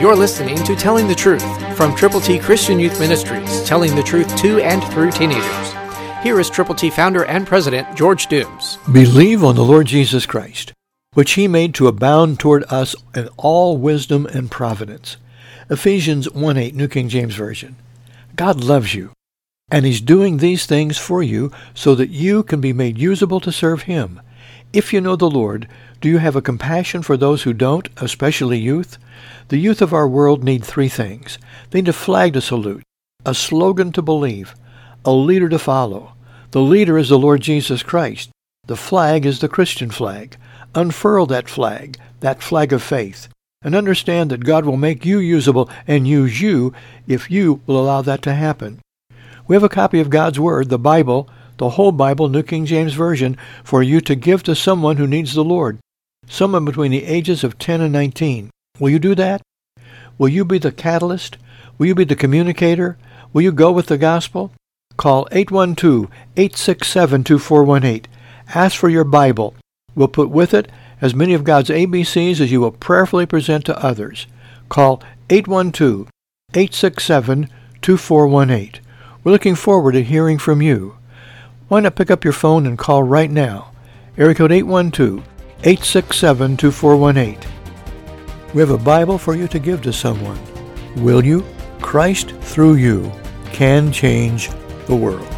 You're listening to Telling the Truth from Triple T Christian Youth Ministries, telling the truth to and through teenagers. Here is Triple T founder and president George Dooms. Believe on the Lord Jesus Christ, which he made to abound toward us in all wisdom and providence. Ephesians 1 8, New King James Version. God loves you, and he's doing these things for you so that you can be made usable to serve him. If you know the Lord, do you have a compassion for those who don't, especially youth? The youth of our world need three things. They need a flag to salute, a slogan to believe, a leader to follow. The leader is the Lord Jesus Christ. The flag is the Christian flag. Unfurl that flag, that flag of faith, and understand that God will make you usable and use you if you will allow that to happen. We have a copy of God's Word, the Bible, the whole Bible, New King James Version, for you to give to someone who needs the Lord, someone between the ages of 10 and 19. Will you do that? Will you be the catalyst? Will you be the communicator? Will you go with the gospel? Call 812-867-2418. Ask for your Bible. We'll put with it as many of God's ABCs as you will prayerfully present to others. Call 812-867-2418. We're looking forward to hearing from you. Why not pick up your phone and call right now? Area code 812-867-2418. We have a Bible for you to give to someone. Will you? Christ through you can change the world.